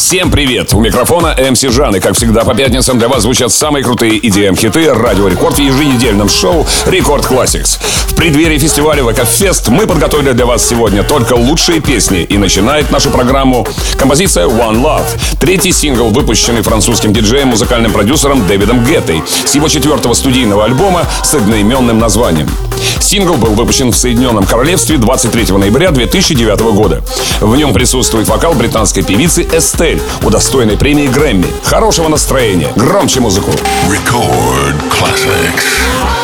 Всем привет! У микрофона MC Жан. И как всегда по пятницам для вас звучат самые крутые EDM-хиты Радио Рекорд в еженедельном шоу Record Classics. В преддверии фестиваля VK Fest мы подготовили для вас сегодня только лучшие песни. И начинает нашу программу композиция One Love. Третий сингл, выпущенный французским диджеем, музыкальным продюсером Дэвидом Геттой с его четвертого студийного альбома с одноименным названием. Сингл был выпущен в Соединенном Королевстве 23 ноября 2009 года. В нем присутствует вокал британской певицы Эстель, удостоенной премии Грэмми. Хорошего настроения, громче музыку. Record Classics.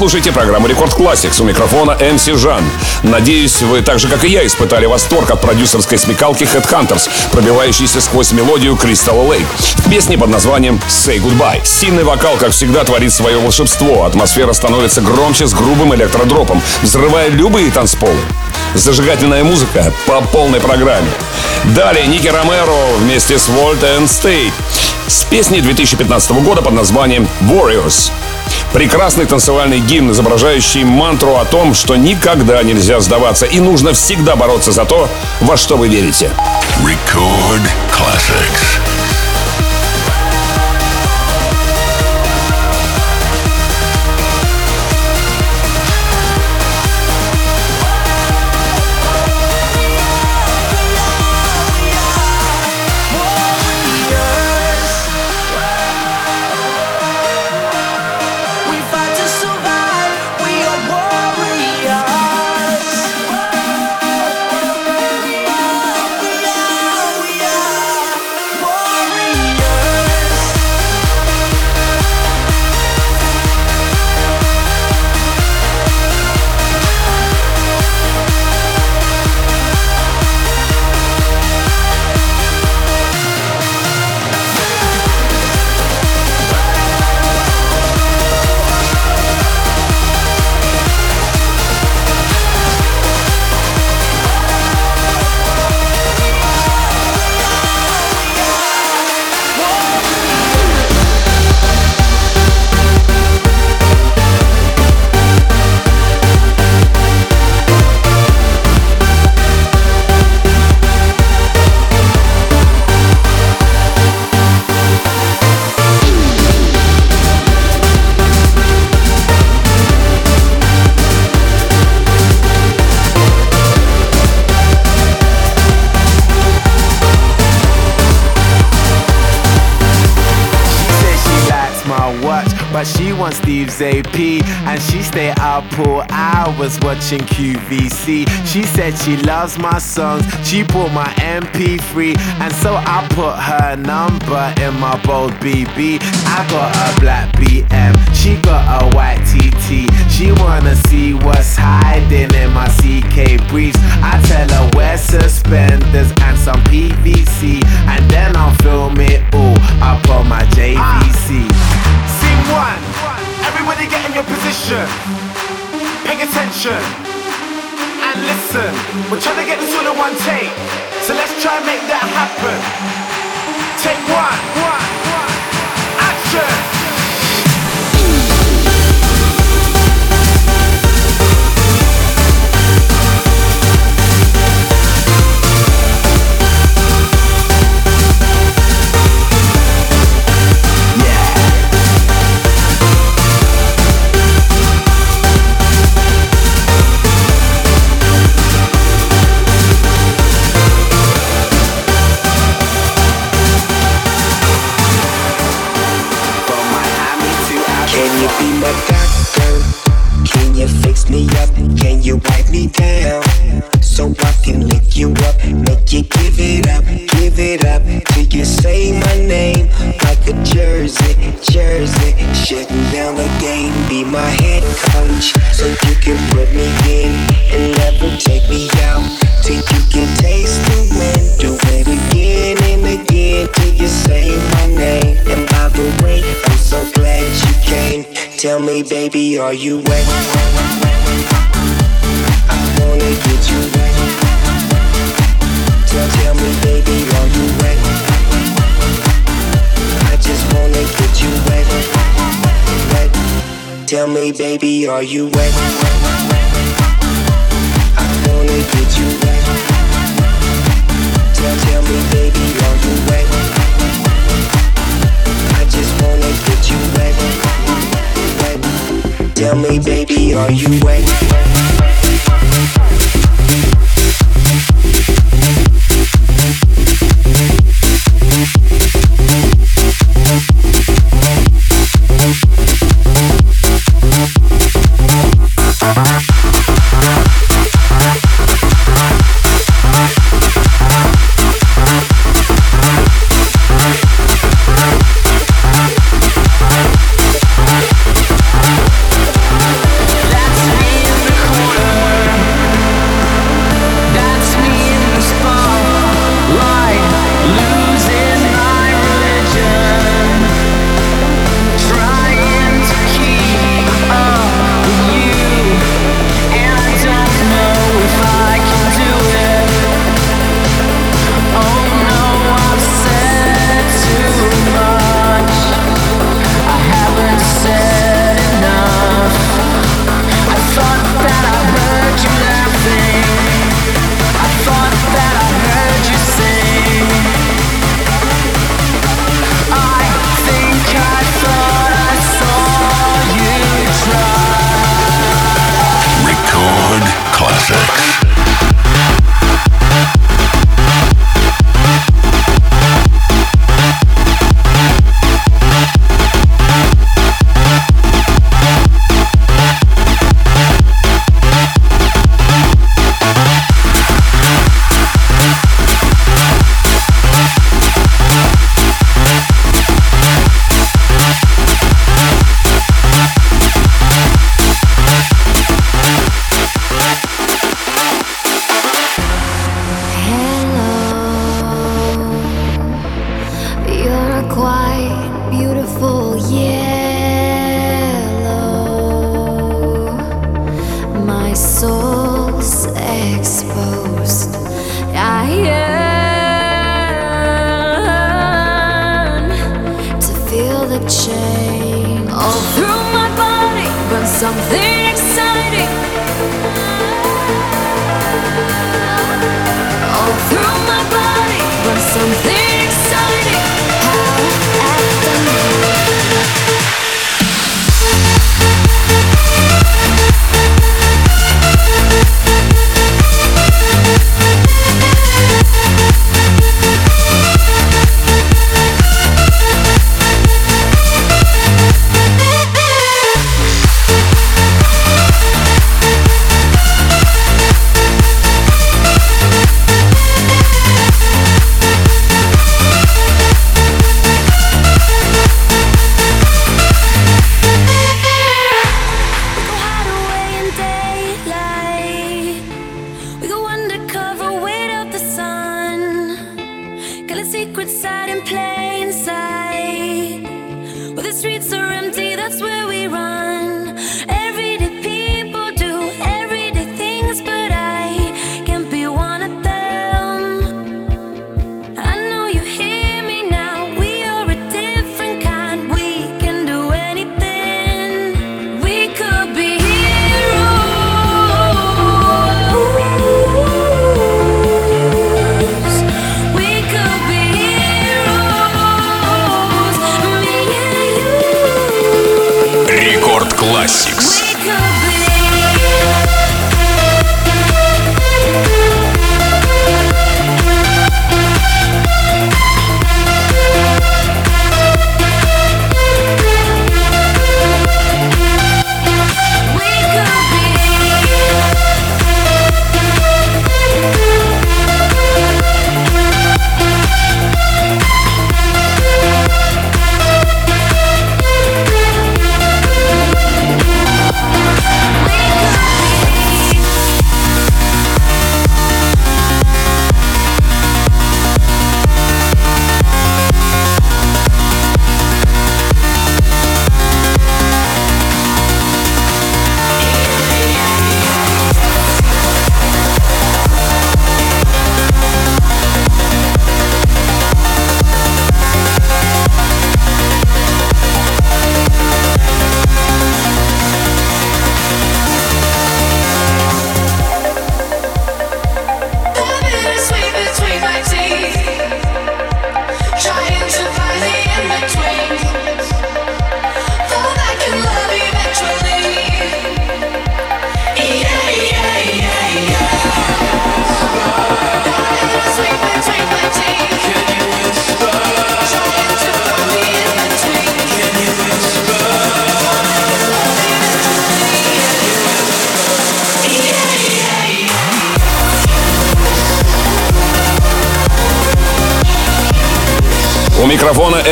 Слушаете программу Рекорд Classics у микрофона MC Жан. Надеюсь, вы так же, как и я, испытали восторг от продюсерской смекалки Headhunters, пробивающейся сквозь мелодию Crystal Lake. В песне под названием Say Goodbye. Сильный вокал, как всегда, творит свое волшебство. Атмосфера становится громче с грубым электродропом, взрывая любые танцполы. Зажигательная музыка по полной программе. Далее Ники Ромеро вместе с and Stay с песней 2015 года под названием Warriors. Прекрасный танцевальный гимн, изображающий мантру о том, что никогда нельзя сдаваться и нужно всегда бороться за то, во что вы верите. Record classics. She said she loves my songs, she bought my MP3. And so I put her number in my bold BB. I got a black BM, she got a white TT. She wanna see what's hiding in my CK briefs. I tell her wear suspenders and some PVC. And then I'll film it all up on my JVC. Scene one, everybody get in your position. Pay attention listen. We're trying to get this all in one take. So let's try and make that happen. Take one, one, one. Action! Are you wet? I wanna get you wet. Tell, tell me, baby, are you wet? I just wanna get you wet, wet. Tell me, baby, are you wet? Soul's exposed. I yearn to feel the chain all through my body, but something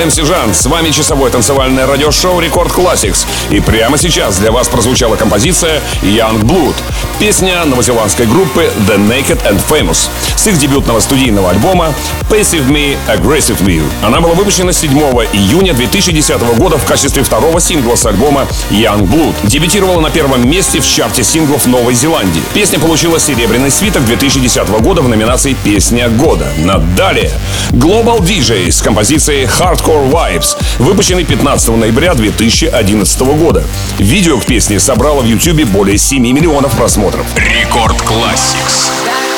МС Жан. С вами часовое танцевальное радиошоу Рекорд Classics. И прямо сейчас для вас прозвучала композиция Young Blood. Песня новозеландской группы The Naked and Famous с их дебютного студийного альбома Passive Me, Aggressive Me. Она была выпущена 7 июня 2010 года в качестве второго сингла с альбома Young Blood. Дебютировала на первом месте в чарте синглов Новой Зеландии. Песня получила серебряный свиток 2010 года в номинации «Песня года». На далее Global DJ с композицией Hardcore Vibes, выпущенный 15 ноября 2011 года. Видео к песне собрало в YouTube более 7 миллионов просмотров. Рекорд Classics.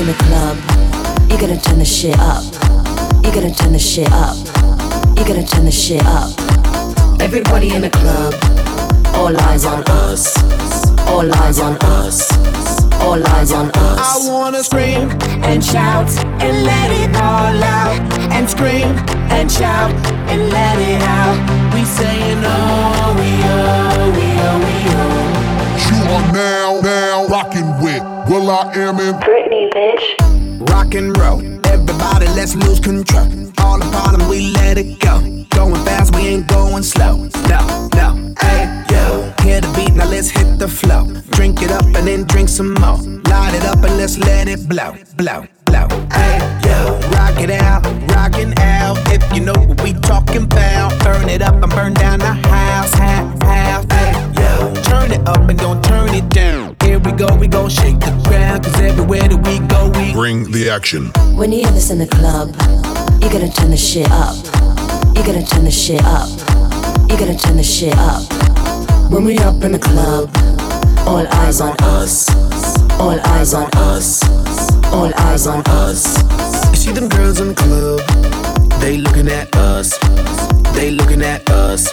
In the club, you gotta turn the shit up. You gotta turn the shit up. You gotta turn the shit up. Everybody in the club, all eyes on us. All eyes on us. All eyes on us. I wanna scream and shout and let it all out. And scream and shout and let it out. We saying oh, we oh, we oh, we oh. You are now, now rocking with Will I Am in Britney, bitch. Rock and roll, everybody, let's lose control. All the bottom, we let it go. Going fast, we ain't going slow. No, no, hey, yo. Hear the beat, now let's hit the flow. Drink it up and then drink some more. Light it up and let's let it blow, blow, blow. Hey, yo. Rock it out, rockin' out. If you know what we talking about, burn it up and burn down the house, house, house. Hey, yo. Turn it up and don't turn it down. Here we go, we gon' shake the ground. Cause everywhere that we go, we Bring the action. When you hear this in the club, you gotta turn the shit up. You gotta turn the shit up. You gotta turn the shit up. When we up in the club, all eyes on us. All eyes on us. All eyes on us. You see them girls in the club, they looking at us. They looking at us.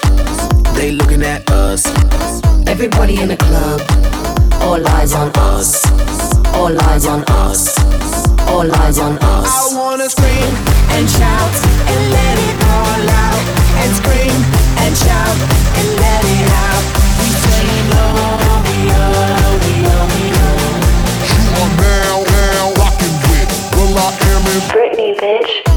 They looking at us. Everybody in the club, all eyes on us. All eyes on us. All eyes on us. I wanna scream and shout and let it all out. And scream and shout and let it out. We saying oh, we oh, we oh, we oh. You are now, now rocking with Will I Am in Britney, bitch.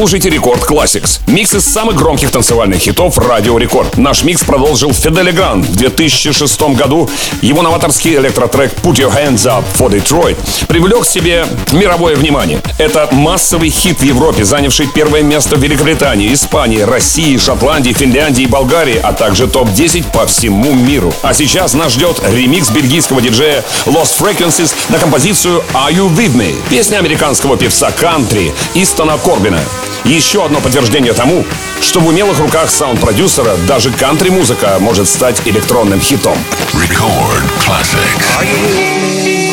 Вы слушаете Record Classics. Микс из самых громких танцевальных хитов Радио Рекорд. Наш микс продолжил Fedde Le Grand в 2006 году. Его новаторский электротрек Put Your Hands Up for Detroit привлек к себе мировое внимание. Это массовый хит в Европе, занявший первое место в Великобритании, Испании, России, Шотландии, Финляндии и Болгарии, а также топ-10 по всему миру. А сейчас нас ждет ремикс бельгийского диджея Lost Frequencies на композицию Are You With Me? Песня американского певца кантри Истона Корбина. Еще одно подтверждение тому, что в умелых руках саунд-продюсера даже кантри-музыка может стать электронным хитом. Record classics.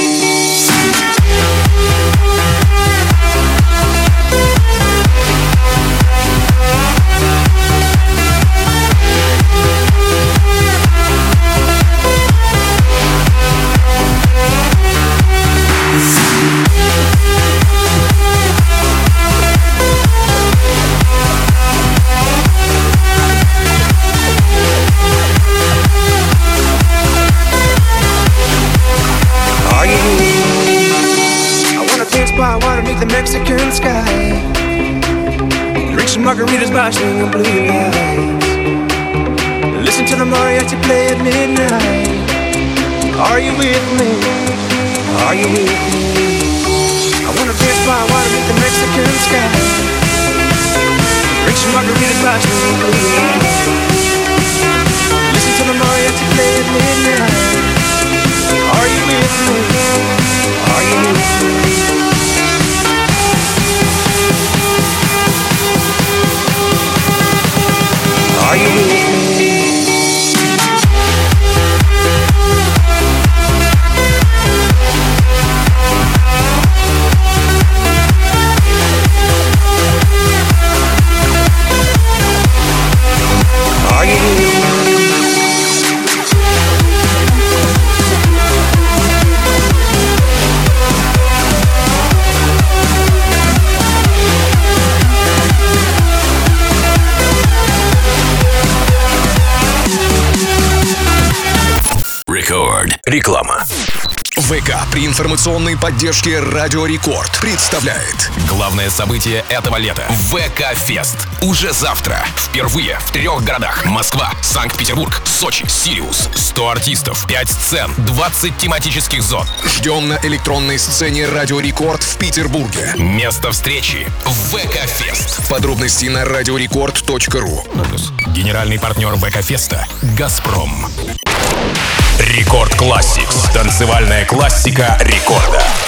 Some margaritas blue lights. Listen to the mariachi play at midnight. Are you with me? Are you with me? I wanna dance by water with the Mexican sky. Drink some margaritas by swinging blue lights. till the mariachi play at midnight. Are you with me? Are you with me? You Реклама. ВК при информационной поддержке Радио Рекорд представляет Главное событие этого лета. VK Fest. Уже завтра. Впервые в трех городах. Москва, Санкт-Петербург, Сочи, Сириус. 100 артистов, 5 сцен, 20 тематических зон. Ждем на электронной сцене Радио Рекорд в Петербурге. Место встречи. VK Fest. Подробности на радиорекорд.ру Генеральный партнер VK Fest а «Газпром». Record Classics. Танцевальная классика рекорда.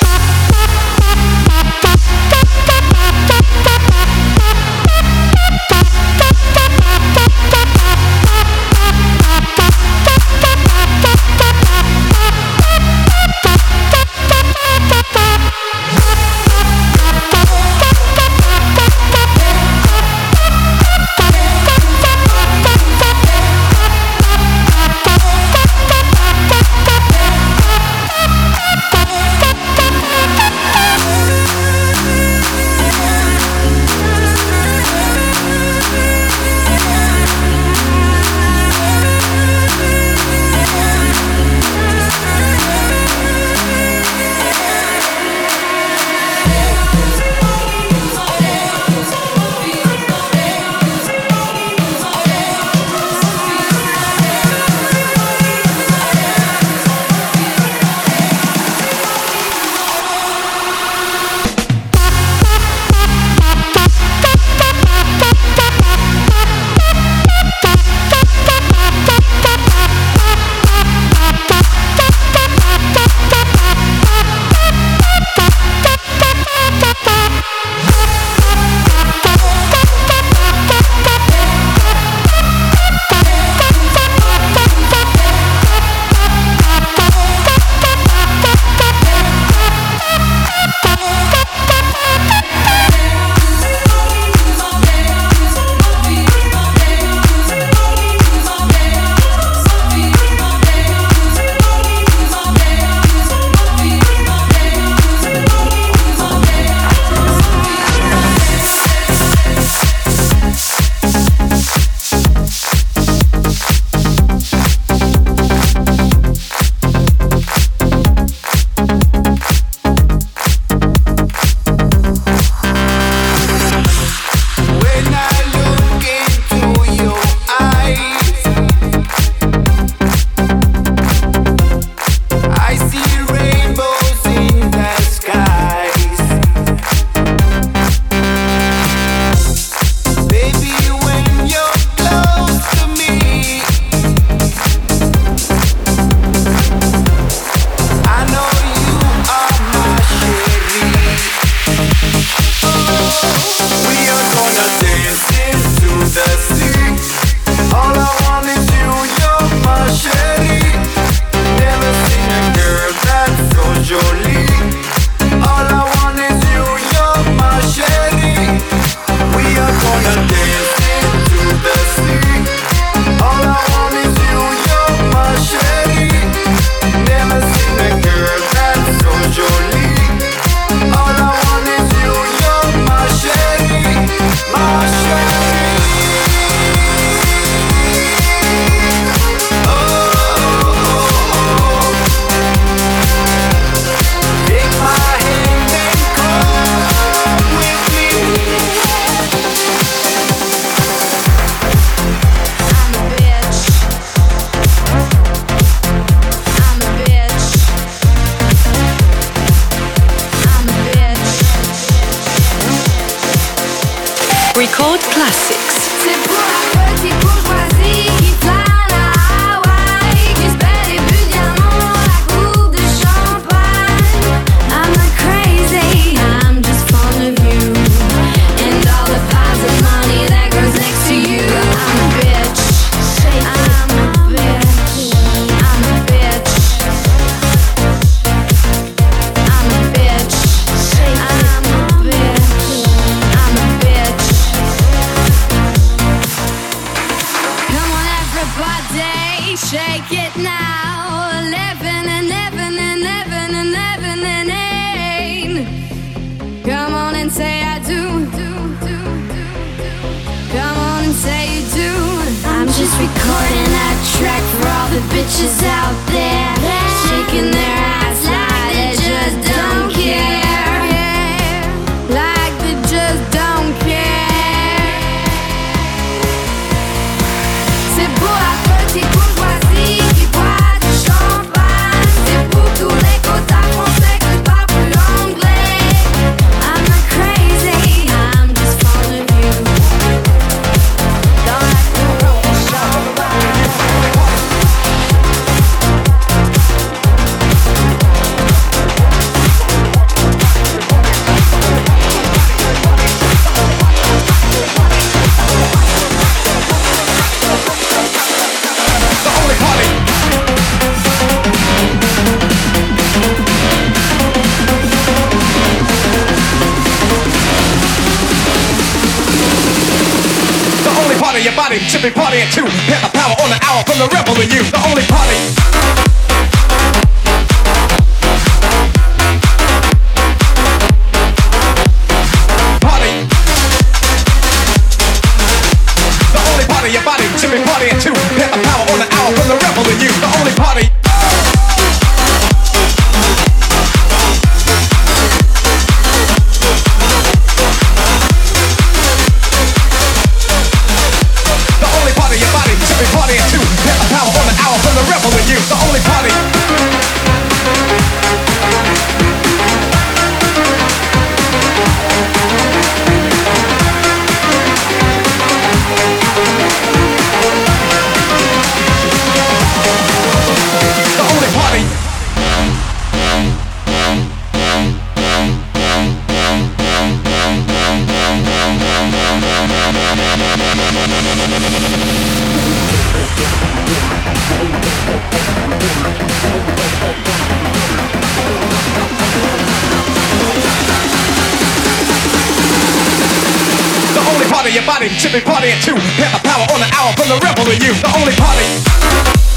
Your body should be partying too. Hit the power on the hour from the rebel in you. The only. Party.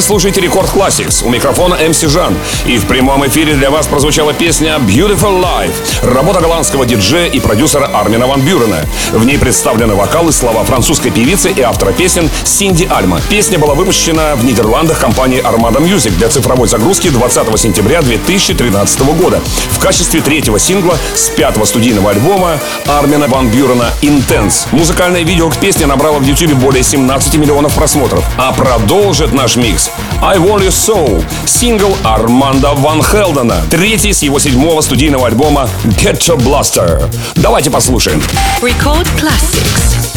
Вы слушаете Рекорд Classics. У микрофона MC Жан. И в прямом эфире для вас прозвучала песня Beautiful Life. Работа голландского диджея и продюсера Армина Ван Бюрена. В ней представлены вокал и слова французской певицы и автора песен Синди Альма. Песня была выпущена в Нидерландах компанией Armada Music для цифровой загрузки 20 сентября 2013 года в качестве третьего сингла с пятого студийного альбома Армина Ван Бюрена Intense. Музыкальное видео к песне набрало в YouTube более 17 миллионов просмотров. А продолжит наш микс I Want You So, сингл Арманда Ван Хелдена, третий с его седьмого студийного альбома Get Your Blaster. Давайте послушаем. Record Classics.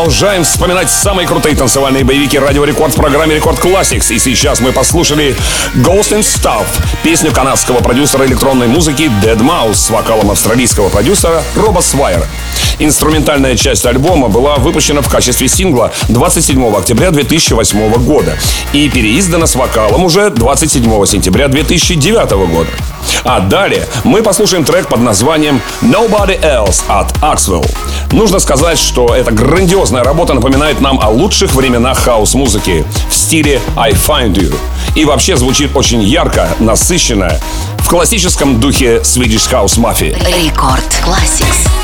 Продолжаем вспоминать самые крутые танцевальные боевики Радио Рекорд в программе Рекорд Classics. И сейчас мы послушали Ghost and Stuff, песню канадского продюсера электронной музыки Dead Mouse с вокалом австралийского продюсера Роба Свайер. Инструментальная часть альбома была выпущена в качестве сингла 27 октября 2008 года и переиздана с вокалом уже 27 сентября 2009 года. А далее мы послушаем трек под названием Nobody Else от Axwell. Нужно сказать, что эта грандиозная работа напоминает нам о лучших временах хаос-музыки в стиле I Find You. И вообще звучит очень ярко, насыщенно, в классическом духе Swedish House Mafia. Рекорд Classics.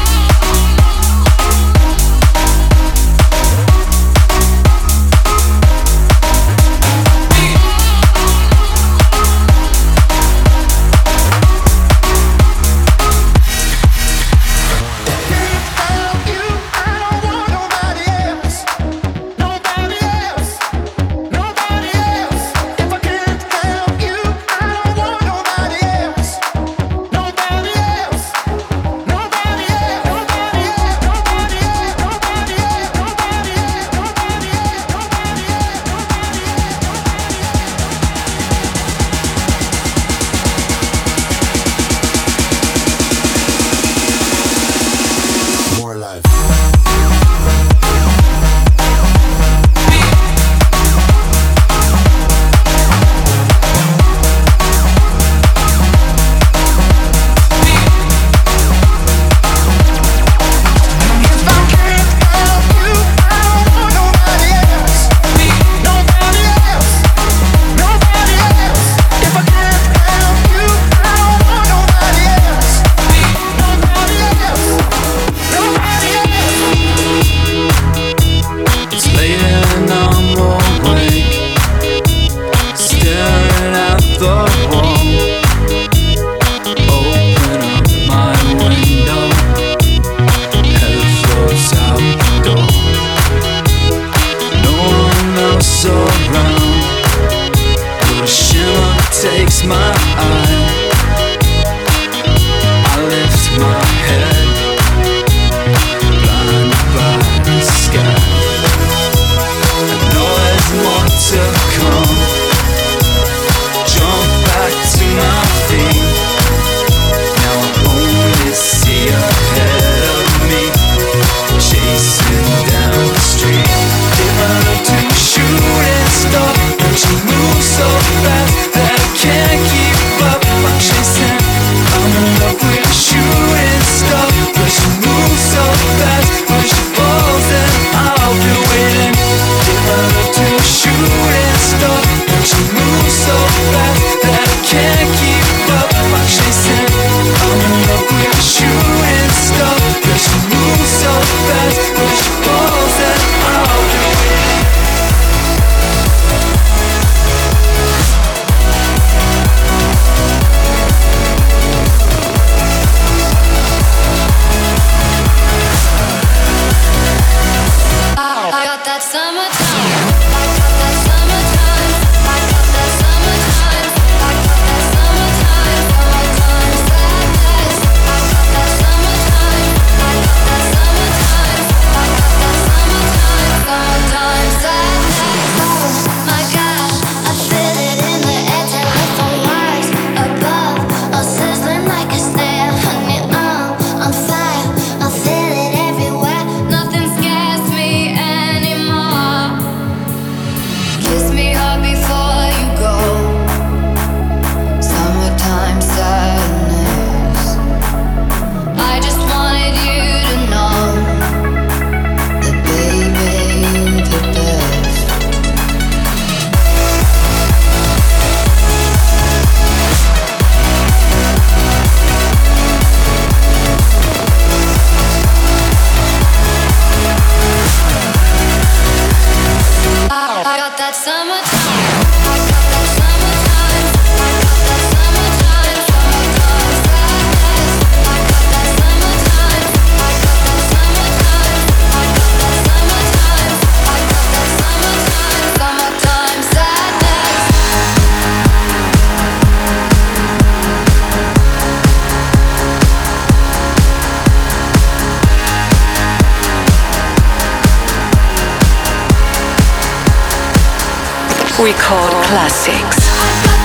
We call classics.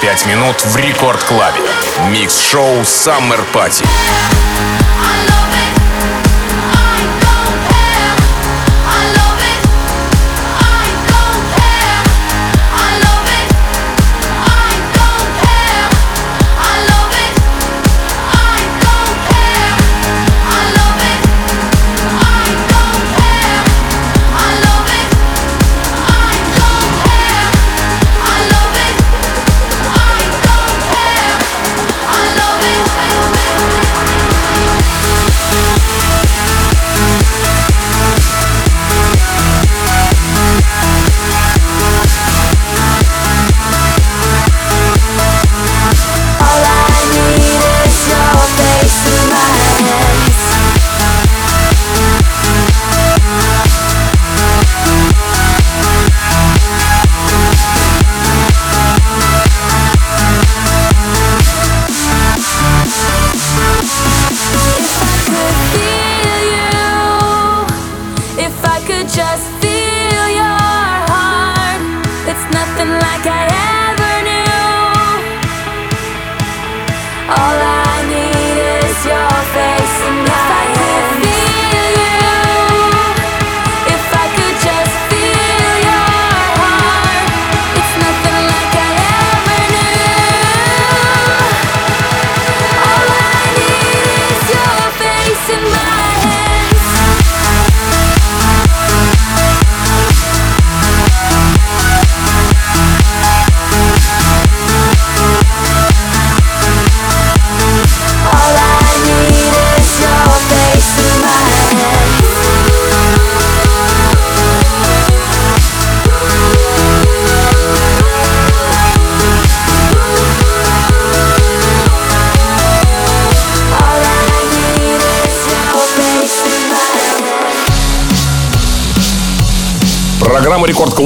5 минут в рекорд-клабе. Микс-шоу «Саммер Пати».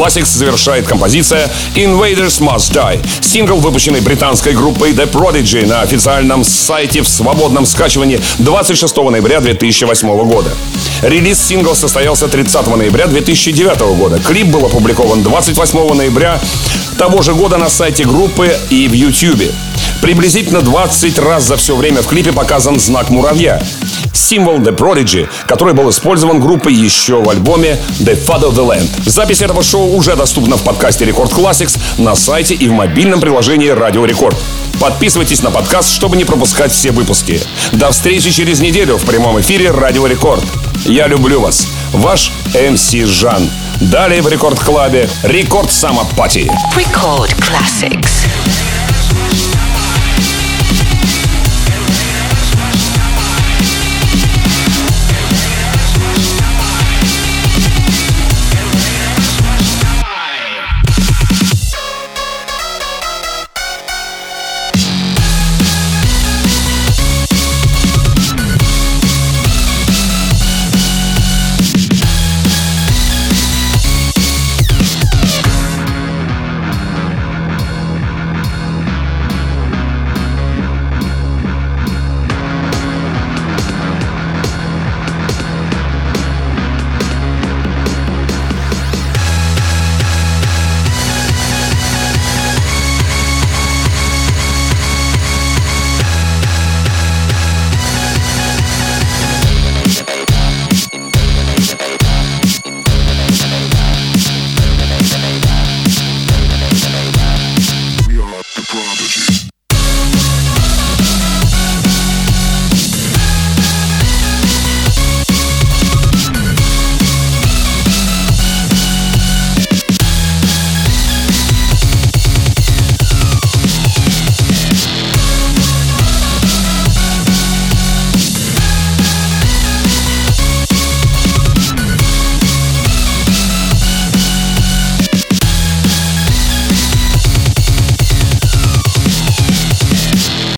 Classics завершает композиция Invaders Must Die. Сингл, выпущенный британской группой The Prodigy на официальном сайте в свободном скачивании 26 ноября 2008 года. Релиз сингла состоялся 30 ноября 2009 года. Клип был опубликован 28 ноября того же года на сайте группы и в YouTube. Приблизительно 20 раз за все время в клипе показан знак муравья. Символ The Prodigy, который был использован группой еще в альбоме The Father of the Land. Запись этого шоу уже доступна в подкасте Record Classics на сайте и в мобильном приложении Радио Рекорд. Подписывайтесь на подкаст, чтобы не пропускать все выпуски. До встречи через неделю в прямом эфире Радио Рекорд. Я люблю вас. Ваш MC Жан. Далее в Record Club е Record Summer Party. Record Classics.